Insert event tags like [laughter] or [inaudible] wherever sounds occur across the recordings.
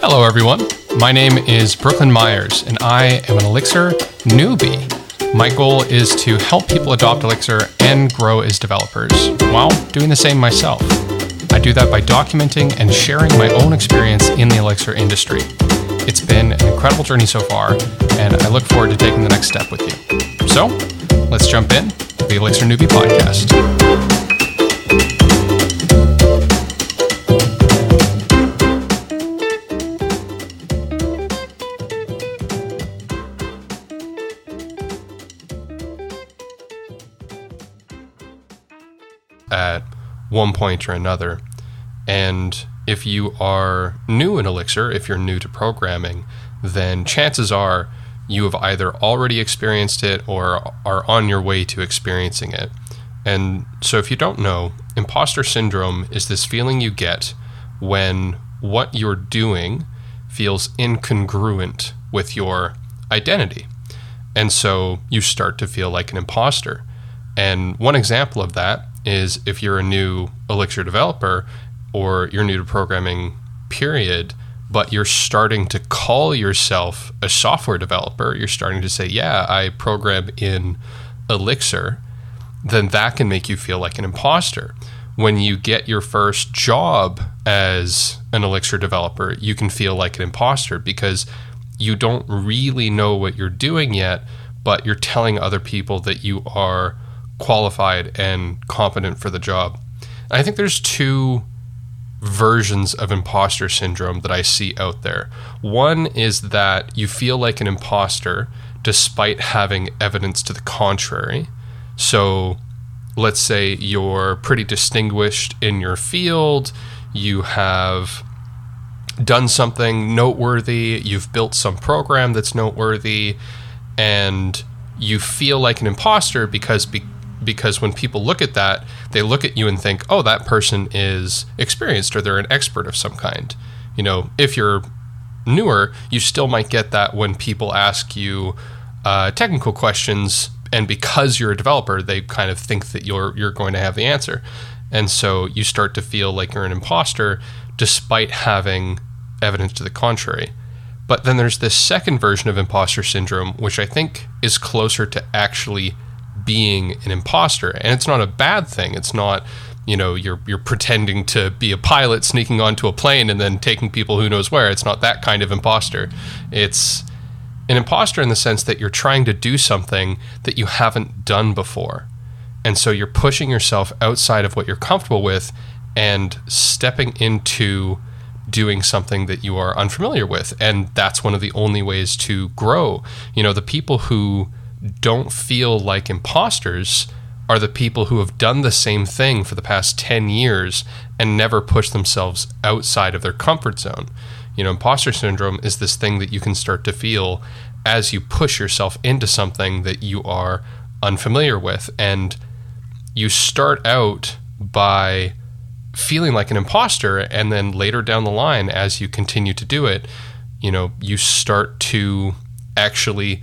Hello, everyone. My name is Brooklin Myers, and I am an Elixir newbie. My goal is to help people adopt Elixir and grow as developers while doing the same myself. I do that by documenting and sharing my own experience in the Elixir industry. It's been an incredible journey so far, and I look forward to taking the next step with you. So, let's jump in to the Elixir Newbie Podcast. One point or another. And if you are new in Elixir, if you're new to programming, then chances are you have either already experienced it or are on your way to experiencing it. And so, if you don't know, imposter syndrome is this feeling you get when what you're doing feels incongruent with your identity. And so you start to feel like an imposter. And one example of that is if you're a new Elixir developer or you're new to programming, period, but you're starting to call yourself a software developer, you're starting to say, yeah, I program in Elixir, then that can make you feel like an imposter. When you get your first job as an Elixir developer, you can feel like an imposter because you don't really know what you're doing yet, but you're telling other people that you are qualified and competent for the job. I think there's two versions of imposter syndrome that I see out there. One is that you feel like an imposter despite having evidence to the contrary. So, let's say you're pretty distinguished in your field, you have done something noteworthy, you've built some program that's noteworthy, and you feel like an imposter because be- because when people look at that, they look at you and think, "Oh, that person is experienced or they're an expert of some kind." You know, if you're newer, you still might get that when people ask you uh, technical questions, and because you're a developer, they kind of think that you're you're going to have the answer, and so you start to feel like you're an imposter despite having evidence to the contrary. But then there's this second version of imposter syndrome, which I think is closer to actually being an imposter. And it's not a bad thing. It's not, you know, you're you're pretending to be a pilot sneaking onto a plane and then taking people who knows where. It's not that kind of imposter. It's an imposter in the sense that you're trying to do something that you haven't done before. And so you're pushing yourself outside of what you're comfortable with and stepping into doing something that you are unfamiliar with. And that's one of the only ways to grow. You know, the people who don't feel like imposters are the people who have done the same thing for the past 10 years and never pushed themselves outside of their comfort zone. You know, imposter syndrome is this thing that you can start to feel as you push yourself into something that you are unfamiliar with. And you start out by feeling like an imposter and then later down the line as you continue to do it you know you start to actually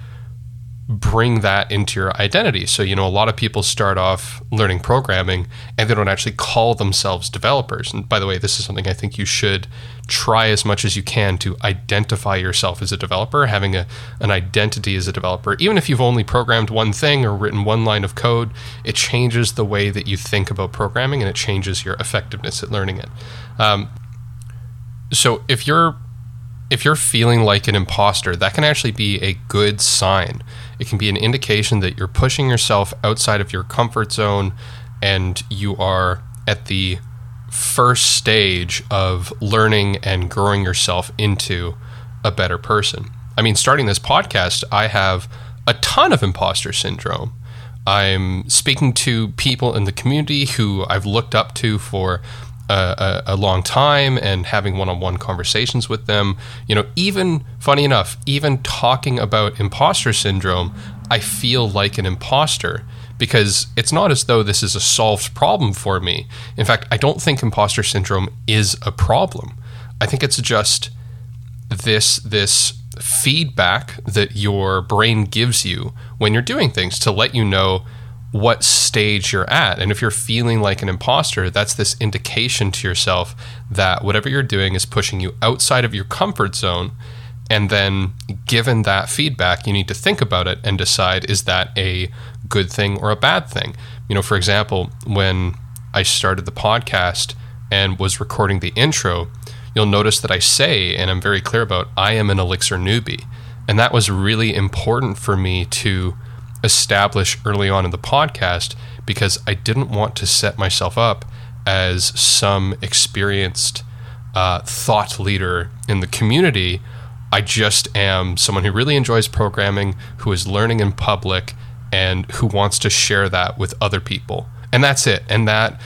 bring that into your identity. So, you know, a lot of people start off learning programming and they don't actually call themselves developers. And by the way, this is something I think you should try as much as you can to identify yourself as a developer, having a, an identity as a developer. Even if you've only programmed one thing or written one line of code, it changes the way that you think about programming and it changes your effectiveness at learning it. Um, so if you're if you're feeling like an imposter, that can actually be a good sign. It can be an indication that you're pushing yourself outside of your comfort zone and you are at the first stage of learning and growing yourself into a better person. I mean, starting this podcast, I have a ton of imposter syndrome. I'm speaking to people in the community who I've looked up to for a, a, long time and having one-on-one conversations with them. You know even funny enough even talking about imposter syndrome i feel like an imposter because it's not as though this is a solved problem for me. In fact i don't think imposter syndrome is a problem. I think it's just this this feedback that your brain gives you when you're doing things to let you know what stage you're at. And if you're feeling like an imposter, that's this indication to yourself that whatever you're doing is pushing you outside of your comfort zone. And then, given that feedback, you need to think about it and decide is that a good thing or a bad thing? You know, for example, when I started the podcast and was recording the intro, you'll notice that I say, and I'm very clear about, I am an Elixir newbie. And that was really important for me to establish early on in the podcast because I didn't want to set myself up as some experienced uh, thought leader in the community. I just am someone who really enjoys programming, who is learning in public, and who wants to share that with other people. And that's it. And that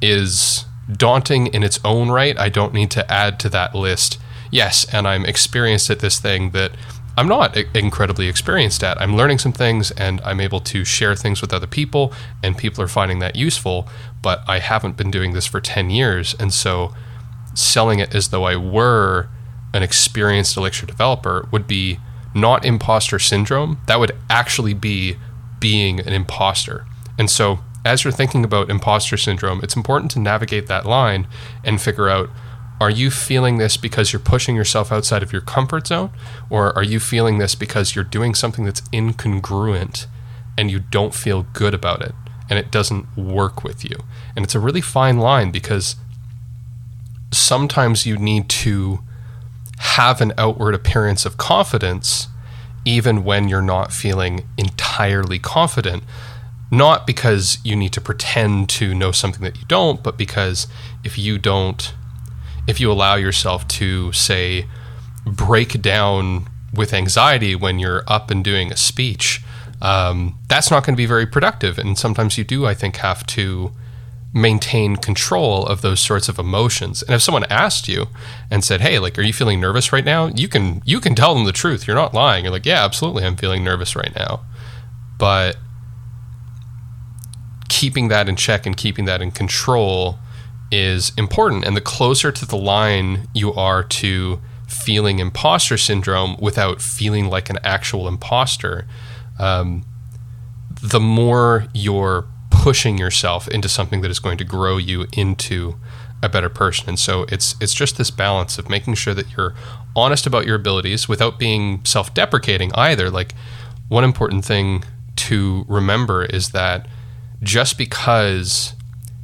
is daunting in its own right. I don't need to add to that list. Yes, and I'm experienced at this thing that I'm not incredibly experienced at. I'm learning some things and I'm able to share things with other people, and people are finding that useful. But I haven't been doing this for 10 years. And so selling it as though I were an experienced Elixir developer would be not imposter syndrome. That would actually be being an imposter. And so as you're thinking about imposter syndrome, it's important to navigate that line and figure out are you feeling this because you're pushing yourself outside of your comfort zone? Or are you feeling this because you're doing something that's incongruent and you don't feel good about it and it doesn't work with you? And it's a really fine line because sometimes you need to have an outward appearance of confidence even when you're not feeling entirely confident. Not because you need to pretend to know something that you don't, but because if you don't if you allow yourself to say break down with anxiety when you're up and doing a speech, um, that's not going to be very productive. And sometimes you do, I think, have to maintain control of those sorts of emotions. And if someone asked you and said, "Hey, like, are you feeling nervous right now?" You can you can tell them the truth. You're not lying. You're like, "Yeah, absolutely, I'm feeling nervous right now," but keeping that in check and keeping that in control is important. And the closer to the line you are to feeling imposter syndrome without feeling like an actual imposter, um, the more you're pushing yourself into something that is going to grow you into a better person. And so it's it's just this balance of making sure that you're honest about your abilities without being self-deprecating either. Like one important thing to remember is that just because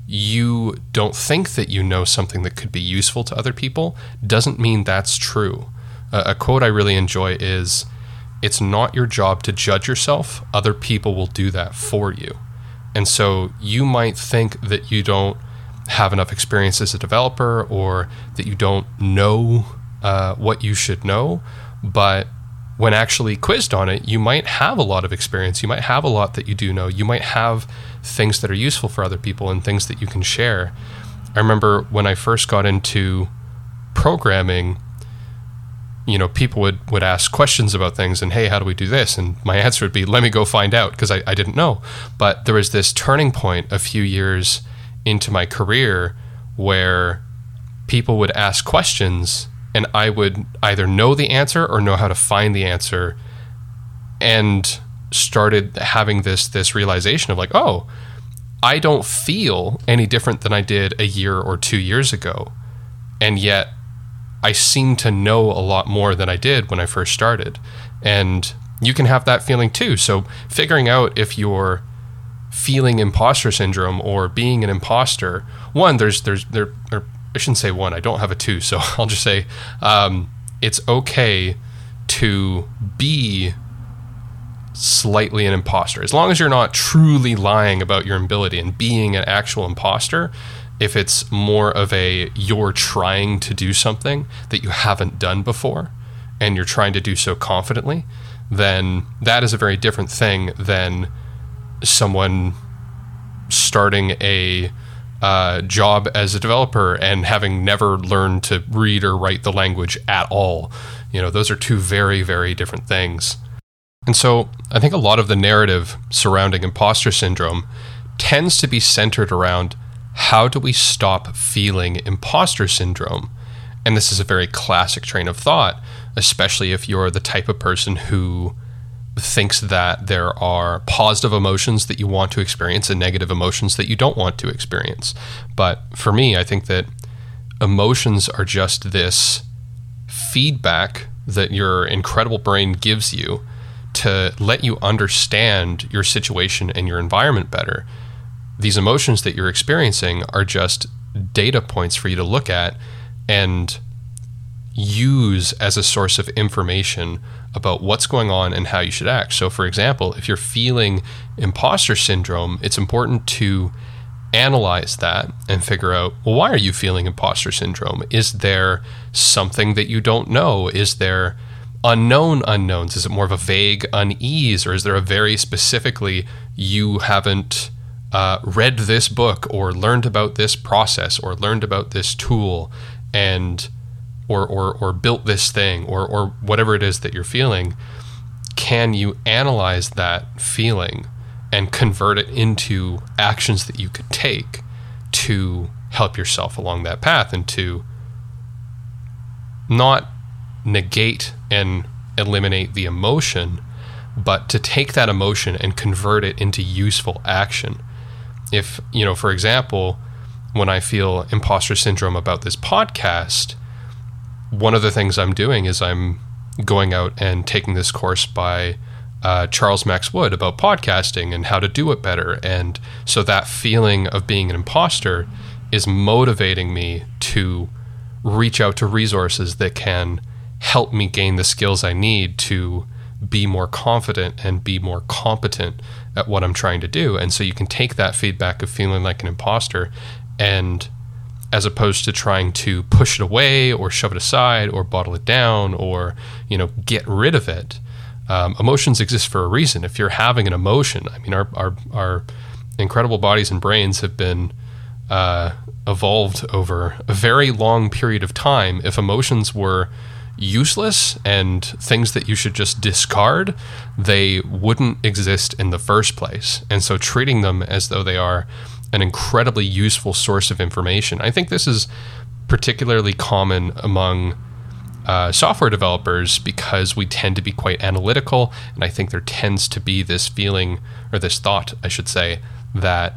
you don't think that you know something that could be useful to other people doesn't mean that's true. A quote I really enjoy is It's not your job to judge yourself, other people will do that for you. And so you might think that you don't have enough experience as a developer or that you don't know uh, what you should know, but when actually quizzed on it, you might have a lot of experience. You might have a lot that you do know. You might have things that are useful for other people and things that you can share. I remember when I first got into programming, you know, people would, would ask questions about things and, hey, how do we do this? And my [laughs] answer would be, let me go find out because I, I didn't know. But there was this turning point a few years into my career where people would ask questions and I would either know the answer or know how to find the answer. And started having this this realization of like, oh, I don't feel any different than I did a year or two years ago. And yet I seem to know a lot more than I did when I first started. And you can have that feeling too. So figuring out if you're feeling imposter syndrome or being an imposter, one, there's there's there or I shouldn't say one, I don't have a two, so [laughs] I'll just say um, it's okay to be slightly an imposter. As long as you're not truly lying about your ability and being an actual imposter, if it's more of a you're trying to do something that you haven't done before and you're trying to do so confidently, then that is a very different thing than someone starting a uh, job as a developer and having never learned to read or write the language at all. You know, those are two very, very different things. And so I think a lot of the narrative surrounding imposter syndrome tends to be centered around how do we stop feeling imposter syndrome? And this is a very classic train of thought, especially if you're the type of person who thinks that there are positive emotions that you want to experience and negative emotions that you don't want to experience. But for me, I think that emotions are just this feedback that your incredible brain gives you to let you understand your situation and your environment better. These emotions that you're experiencing are just data points for you to look at and use as a source of information about what's going on and how you should act. So, for example, if you're feeling imposter syndrome, it's important to analyze that and figure out well, why are you feeling imposter syndrome? Is there something that you don't know? Is there unknown unknowns? Is it more of a vague unease, or is there a very specifically you haven't uh, read this book or learned about this process or learned about this tool and or or, or built this thing or or whatever it is that you're feeling? Can you analyze that feeling and convert it into actions that you could take to help yourself along that path and to not negate and eliminate the emotion, but to take that emotion and convert it into useful action. If, you know, for example, when I feel imposter syndrome about this podcast, one of the things I'm doing is I'm going out and taking this course by uh, Charles Max Wood about podcasting and how to do it better. And so that feeling of being an imposter is motivating me to reach out to resources that can help me gain the skills I need to be more confident and be more competent at what I'm trying to do. And so you can take that feedback of feeling like an imposter and as opposed to trying to push it away or shove it aside or bottle it down or you know get rid of it. Um, emotions exist for a reason. If you're having an emotion i mean our our, our incredible bodies and brains have been uh, evolved over a very long period of time. If emotions were useless and things that you should just discard, they wouldn't exist in the first place. And so treating them as though they are an incredibly useful source of information. I think this is particularly common among uh, software developers because we tend to be quite analytical. And I think there tends to be this feeling, or this thought, I should say, that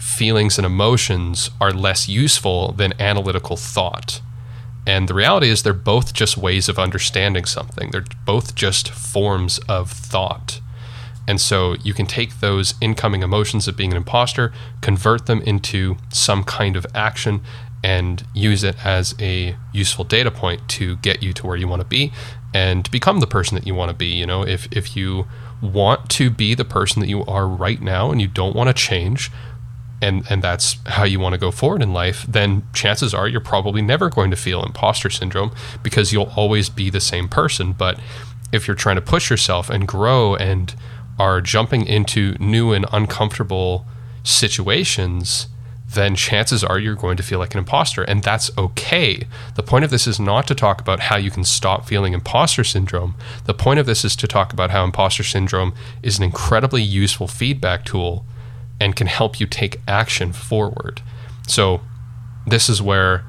feelings and emotions are less useful than analytical thought. And the reality is, they're both just ways of understanding something. They're both just forms of thought. And so you can take those incoming emotions of being an imposter, convert them into some kind of action, and use it as a useful data point to get you to where you want to be and become the person that you want to be. You know, if, if you want to be the person that you are right now and you don't want to change, and and that's how you want to go forward in life, then chances are you're probably never going to feel imposter syndrome because you'll always be the same person. But if you're trying to push yourself and grow and are jumping into new and uncomfortable situations, then chances are you're going to feel like an imposter. And that's okay. The point of this is not to talk about how you can stop feeling imposter syndrome. The point of this is to talk about how imposter syndrome is an incredibly useful feedback tool and can help you take action forward. So, this is where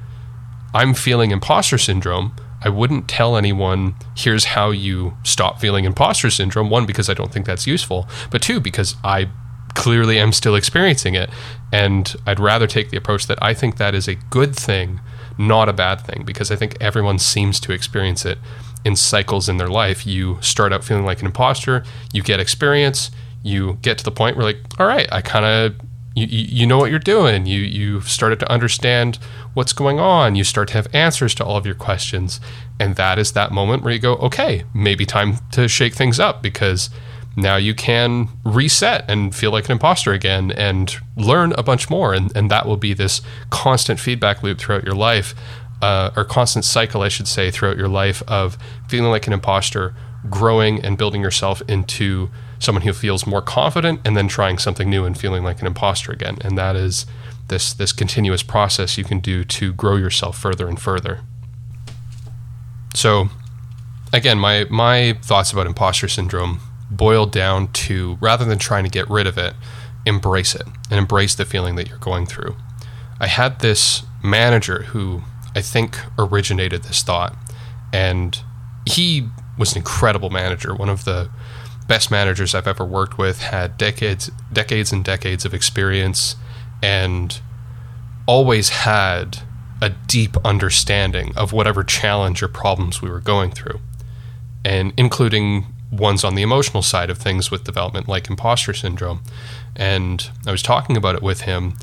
I'm feeling imposter syndrome. I wouldn't tell anyone, here's how you stop feeling imposter syndrome. One, because I don't think that's useful, but two, because I clearly am still experiencing it. And I'd rather take the approach that I think that is a good thing, not a bad thing, because I think everyone seems to experience it in cycles in their life. You start out feeling like an imposter, you get experience, you get to the point where like, all right, I kind of you, you know what you're doing. You you've started to understand what's going on. You start to have answers to all of your questions, and that is that moment where you go, okay, maybe time to shake things up because now you can reset and feel like an imposter again and learn a bunch more, and and that will be this constant feedback loop throughout your life, uh, or constant cycle, I should say, throughout your life of feeling like an imposter, growing and building yourself into someone who feels more confident and then trying something new and feeling like an imposter again. And that is this this continuous process you can do to grow yourself further and further. So again, my my thoughts about imposter syndrome boil down to rather than trying to get rid of it, embrace it and embrace the feeling that you're going through. I had this manager who I think originated this thought and he was an incredible manager, one of the best managers I've ever worked with had decades, decades and decades of experience, and always had a deep understanding of whatever challenge or problems we were going through, and including ones on the emotional side of things with development, like imposter syndrome. And I was talking about it with him,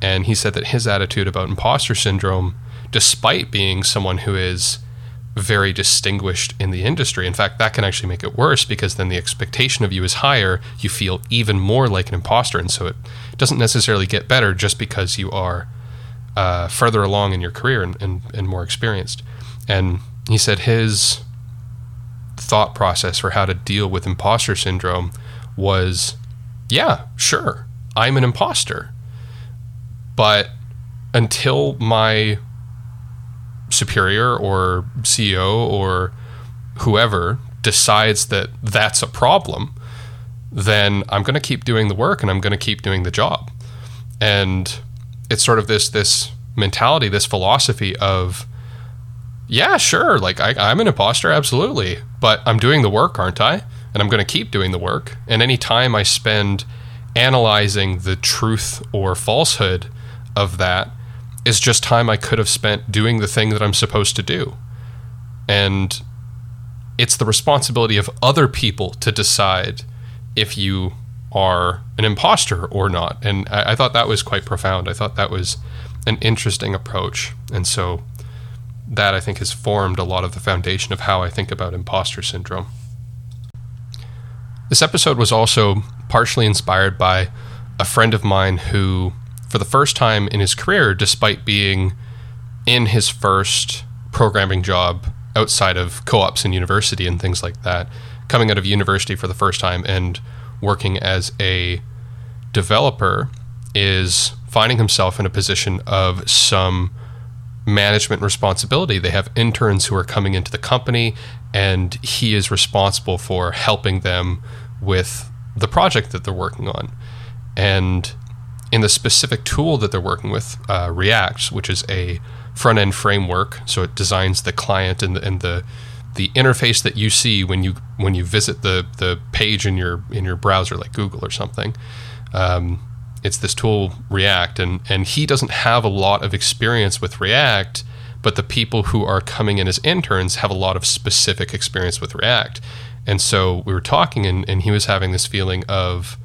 and he said that his attitude about imposter syndrome, despite being someone who is very distinguished in the industry. In fact, that can actually make it worse because then the expectation of you is higher. You feel even more like an imposter. And so it doesn't necessarily get better just because you are uh, further along in your career and, and, and more experienced. And he said his thought process for how to deal with imposter syndrome was yeah, sure, I'm an imposter. But until my superior or CEO or whoever decides that that's a problem, then I'm going to keep doing the work and I'm going to keep doing the job. And it's sort of this this mentality, this philosophy of, yeah, sure, like I, am an imposter, absolutely, but I'm doing the work, aren't I? And I'm going to keep doing the work. And any time I spend analyzing the truth or falsehood of that, is just time I could have spent doing the thing that I'm supposed to do. And it's the responsibility of other people to decide if you are an imposter or not. And I, I, thought that was quite profound. I thought that was an interesting approach. And so that I think has formed a lot of the foundation of how I think about imposter syndrome. This episode was also partially inspired by a friend of mine who for the first time in his career, despite being in his first programming job outside of co ops and university and things like that, coming out of university for the first time and working as a developer, is finding himself in a position of some management responsibility. They have interns who are coming into the company, and he is responsible for helping them with the project that they're working on. And in the specific tool that they're working with, uh, React, which is a front end framework, so it designs the client and the, and the the interface that you see when you when you visit the the page in your in your browser, like Google or something. Um, it's this tool React, and and he doesn't have a lot of experience with React, but the people who are coming in as interns have a lot of specific experience with React. And so we were talking, and, and he was having this feeling of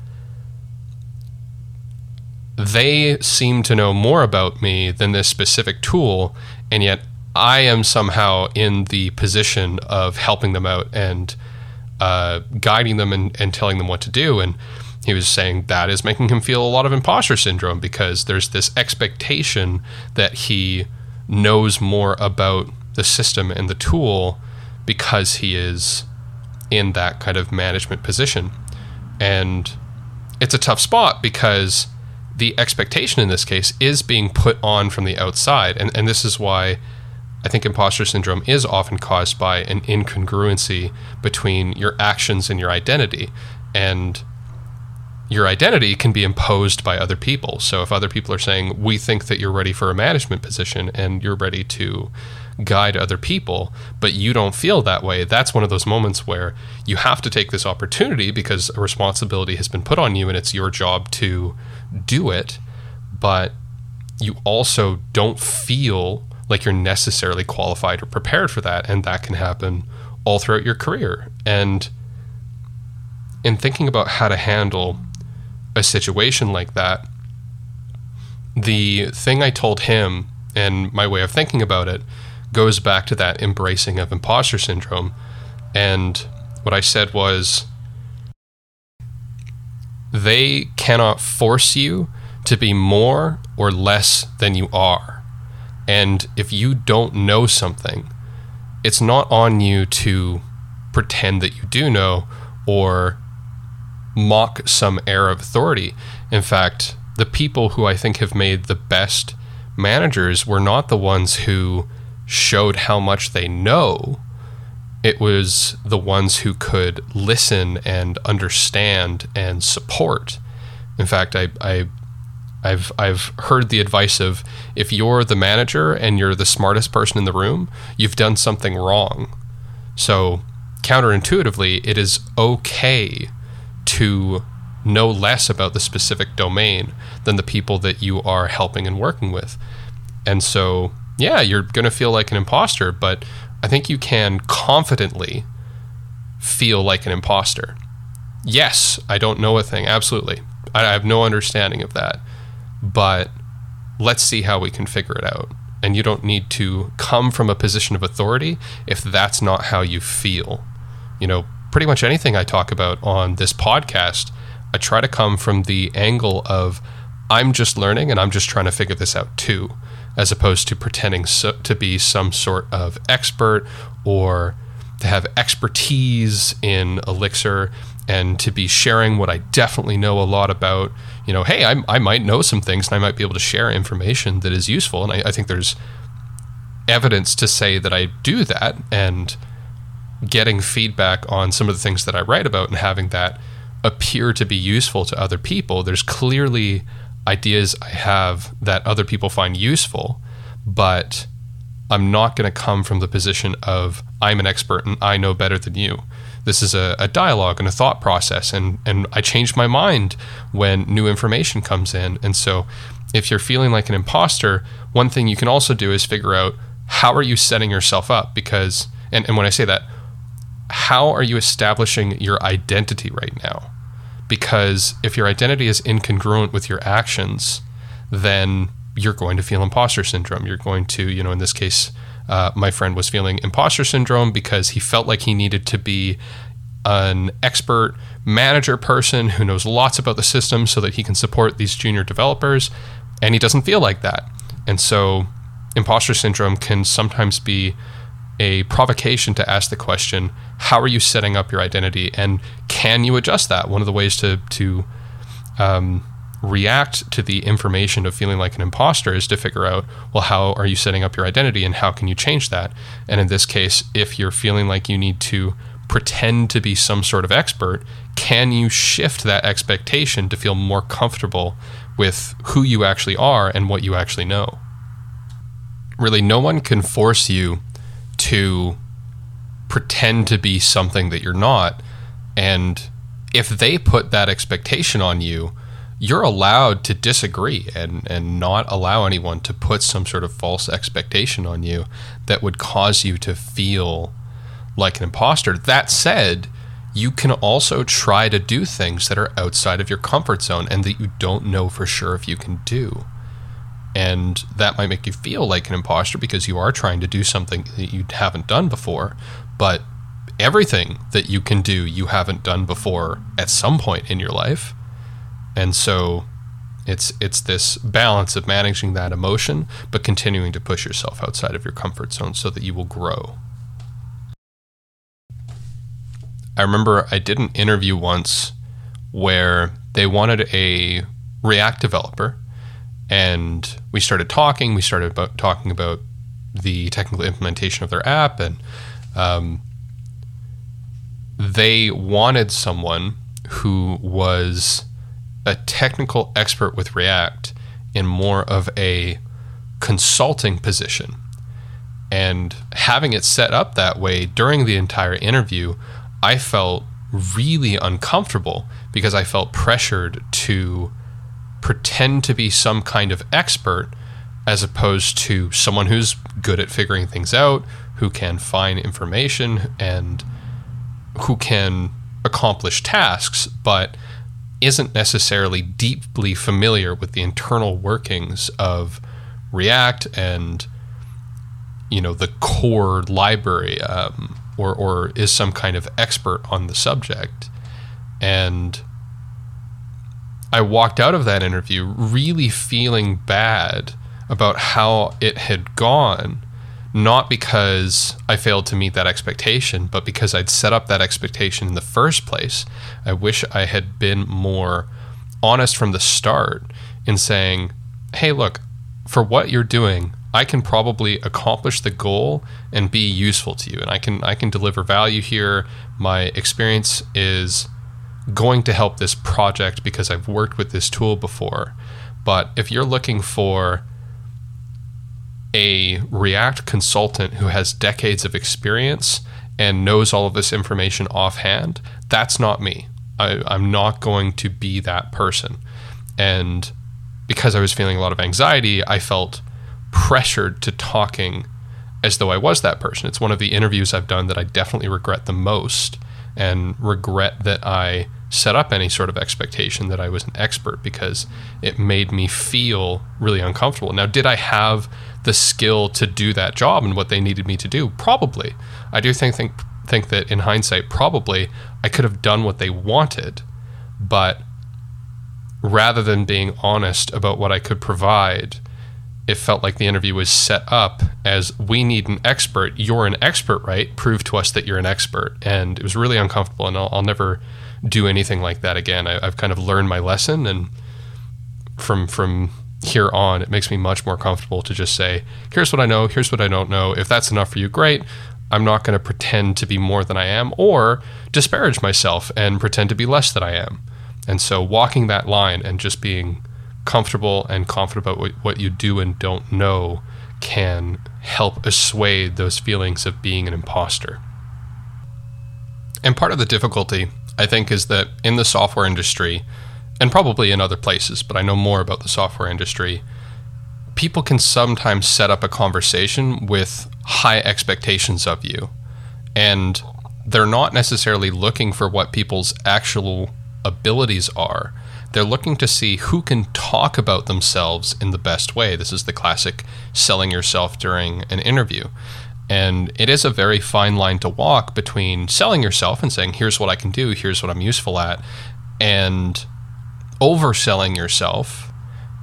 they seem to know more about me than this specific tool, and yet I am somehow in the position of helping them out and uh, guiding them and, and telling them what to do. And he was saying that is making him feel a lot of imposter syndrome because there's this expectation that he knows more about the system and the tool because he is in that kind of management position. And it's a tough spot because the expectation in this case is being put on from the outside. And, and this is why I think imposter syndrome is often caused by an incongruency between your actions and your identity. And your identity can be imposed by other people. So if other people are saying, we think that you're ready for a management position and you're ready to guide other people, but you don't feel that way, that's one of those moments where you have to take this opportunity because a responsibility has been put on you and it's your job to do it, but you also don't feel like you're necessarily qualified or prepared for that. And that can happen all throughout your career. And in thinking about how to handle a situation like that, the thing I told him and my way of thinking about it goes back to that embracing of imposter syndrome. And what I said was, they cannot force you to be more or less than you are. And if you don't know something, it's not on you to pretend that you do know or mock some air of authority. In fact, the people who I think have made the best managers were not the ones who showed how much they know, it was the ones who could listen and understand and support. In fact, I, I I've I've heard the advice of if you're the manager and you're the smartest person in the room, you've done something wrong. So counterintuitively, it is okay to know less about the specific domain than the people that you are helping and working with. And so, yeah, you're going to feel like an imposter, but I think you can confidently feel like an imposter. Yes, I don't know a thing. Absolutely. I have no understanding of that. But let's see how we can figure it out. And you don't need to come from a position of authority if that's not how you feel. You know, pretty much anything I talk about on this podcast, I try to come from the angle of I'm just learning and I'm just trying to figure this out too, as opposed to pretending so, to be some sort of expert or to have expertise in Elixir and to be sharing what I definitely know a lot about. You know, hey, I, I might know some things and I might be able to share information that is useful. And I, I think there's evidence to say that I do that and getting feedback on some of the things that I write about and having that appear to be useful to other people. There's clearly ideas I have that other people find useful, but I'm not going to come from the position of I'm an expert and I know better than you. This is a, a, dialogue and a thought process, and, and I change my mind when new information comes in. And so, if you're feeling like an imposter, one thing you can also do is figure out how are you setting yourself up? Because, and, and when I say that, how are you establishing your identity right now? Because if your identity is incongruent with your actions, then you're going to feel imposter syndrome. You're going to, you know, in this case, uh, my friend was feeling imposter syndrome because he felt like he needed to be an expert manager person who knows lots about the system so that he can support these junior developers. And he doesn't feel like that. And so, imposter syndrome can sometimes be a provocation to ask the question how are you setting up your identity and can you adjust that one of the ways to to um, react to the information of feeling like an imposter is to figure out, well, how are you setting up your identity and how can you change that? And in this case, if you're feeling like you need to pretend to be some sort of expert, can you shift that expectation to feel more comfortable with who you actually are and what you actually know? Really, no one can force you to pretend to be something that you're not. And if they put that expectation on you, you're allowed to disagree and, and not allow anyone to put some sort of false expectation on you that would cause you to feel like an imposter. That said, you can also try to do things that are outside of your comfort zone and that you don't know for sure if you can do. And that might make you feel like an imposter because you are trying to do something that you haven't done before. But everything that you can do, you haven't done before at some point in your life. And so it's it's this balance of managing that emotion but continuing to push yourself outside of your comfort zone so that you will grow. I remember I did an interview once where they wanted a React developer and we started talking, we started about talking about the technical implementation of their app and um, they wanted someone who was a technical expert with React in more of a consulting position. And having it set up that way during the entire interview, I felt really uncomfortable because I felt pressured to pretend to be some kind of expert as opposed to someone who's good at figuring things out, who can find information, and who can accomplish tasks, but isn't necessarily deeply familiar with the internal workings of React and you know the core library, um, or or is some kind of expert on the subject, and I walked out of that interview really feeling bad about how it had gone not because I failed to meet that expectation, but because I'd set up that expectation in the first place. I wish I had been more honest from the start in saying, hey, look, for what you're doing, I can probably accomplish the goal and be useful to you. And I can I can deliver value here. My experience is going to help this project because I've worked with this tool before. But if you're looking for a React consultant who has decades of experience and knows all of this information offhand. That's not me. I, I'm not going to be that person. And because I was feeling a lot of anxiety, I felt pressured to talking as though I was that person. It's one of the interviews I've done that I definitely regret the most and regret that I set up any sort of expectation that I was an expert because it made me feel really uncomfortable. Now, did I have the skill to do that job and what they needed me to do? Probably. I do think think think that in hindsight, probably I could have done what they wanted, but rather than being honest about what I could provide, it felt like the interview was set up as we need an expert. You're an expert, right? Prove to us that you're an expert. And it was really uncomfortable, and I'll, I'll never do anything like that again. I, have kind of learned my lesson, and from from here on, it makes me much more comfortable to just say, "Here's what I know. Here's what I don't know. If that's enough for you, great. I'm not going to pretend to be more than I am, or disparage myself and pretend to be less than I am." And so, walking that line and just being comfortable and confident about what, what you do and don't know can help assuage those feelings of being an imposter. And part of the difficulty I think, is that in the software industry, and probably in other places, but I know more about the software industry, people can sometimes set up a conversation with high expectations of you. And they're not necessarily looking for what people's actual abilities are. They're looking to see who can talk about themselves in the best way. This is the classic selling yourself during an interview. And it is a very fine line to walk between selling yourself and saying, here's what I can do, here's what I'm useful at, and overselling yourself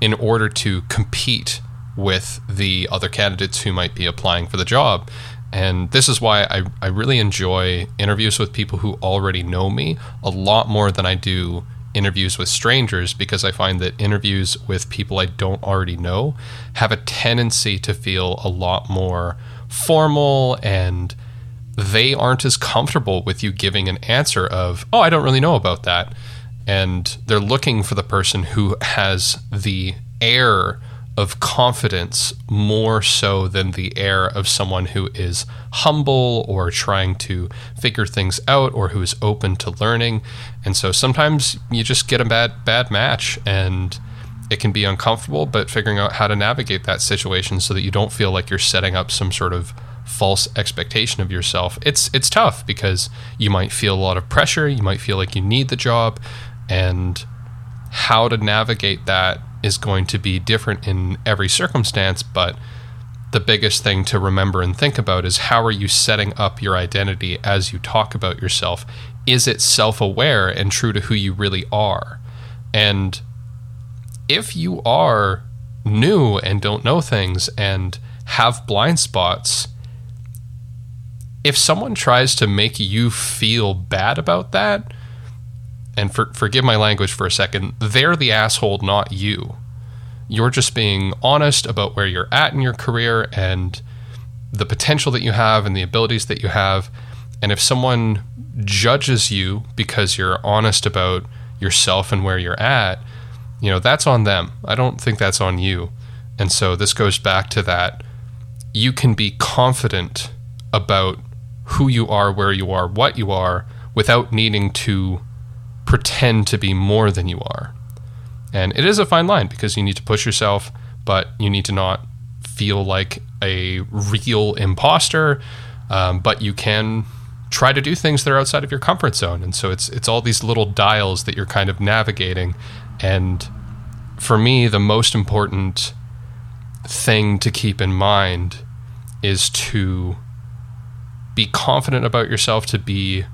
in order to compete with the other candidates who might be applying for the job. And this is why I, I really enjoy interviews with people who already know me a lot more than I do interviews with strangers because I find that interviews with people I don't already know have a tendency to feel a lot more formal and they aren't as comfortable with you giving an answer of, oh, I don't really know about that. And they're looking for the person who has the air of confidence more so than the air of someone who is humble or trying to figure things out or who is open to learning. And so sometimes you just get a bad bad match and it can be uncomfortable, but figuring out how to navigate that situation so that you don't feel like you're setting up some sort of false expectation of yourself. It's it's tough because you might feel a lot of pressure, you might feel like you need the job and how to navigate that is going to be different in every circumstance, but the biggest thing to remember and think about is how are you setting up your identity as you talk about yourself? Is it self-aware and true to who you really are? And if you are new and don't know things and have blind spots, if someone tries to make you feel bad about that, and for, forgive my language for a second, they're the asshole, not you. You're just being honest about where you're at in your career and the potential that you have and the abilities that you have. And if someone judges you because you're honest about yourself and where you're at, you know, that's on them. I don't think that's on you. And so this goes back to that you can be confident about who you are, where you are, what you are, without needing to pretend to be more than you are. And it is a fine line because you need to push yourself, but you need to not feel like a real imposter. Um, but you can try to do things that are outside of your comfort zone. And so it's it's all these little dials that you're kind of navigating and for me, the most important thing to keep in mind is to be confident about yourself, to be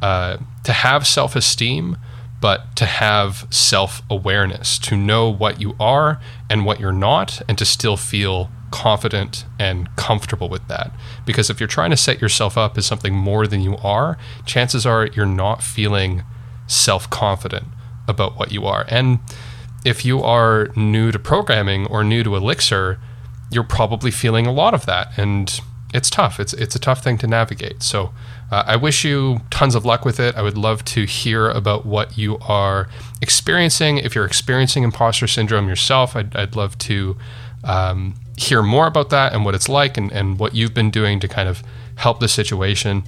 uh, to have self esteem, but to have self awareness, to know what you are and what you're not, and to still feel confident and comfortable with that. Because if you're trying to set yourself up as something more than you are, chances are you're not feeling self confident about what you are. And if you are new to programming or new to Elixir, you're probably feeling a lot of that. And it's tough. It's, it's a tough thing to navigate. So uh, I wish you tons of luck with it. I would love to hear about what you are experiencing. If you're experiencing imposter syndrome yourself, I'd, I'd love to um, hear more about that and what it's like and, and what you've been doing to kind of help the situation.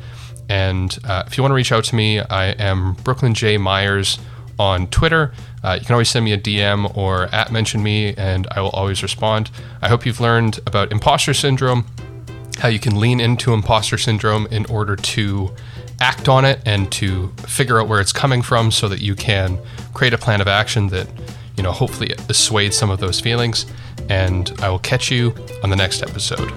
And uh, if you want to reach out to me, I am Brooklin J. Myers on Twitter. Uh, you can always send me a DM or at mention me, and I will always respond. I hope you've learned about imposter syndrome, how you can lean into imposter syndrome in order to act on it and to figure out where it's coming from so that you can create a plan of action that, you know, hopefully assuage some of those feelings. And I will catch you on the next episode.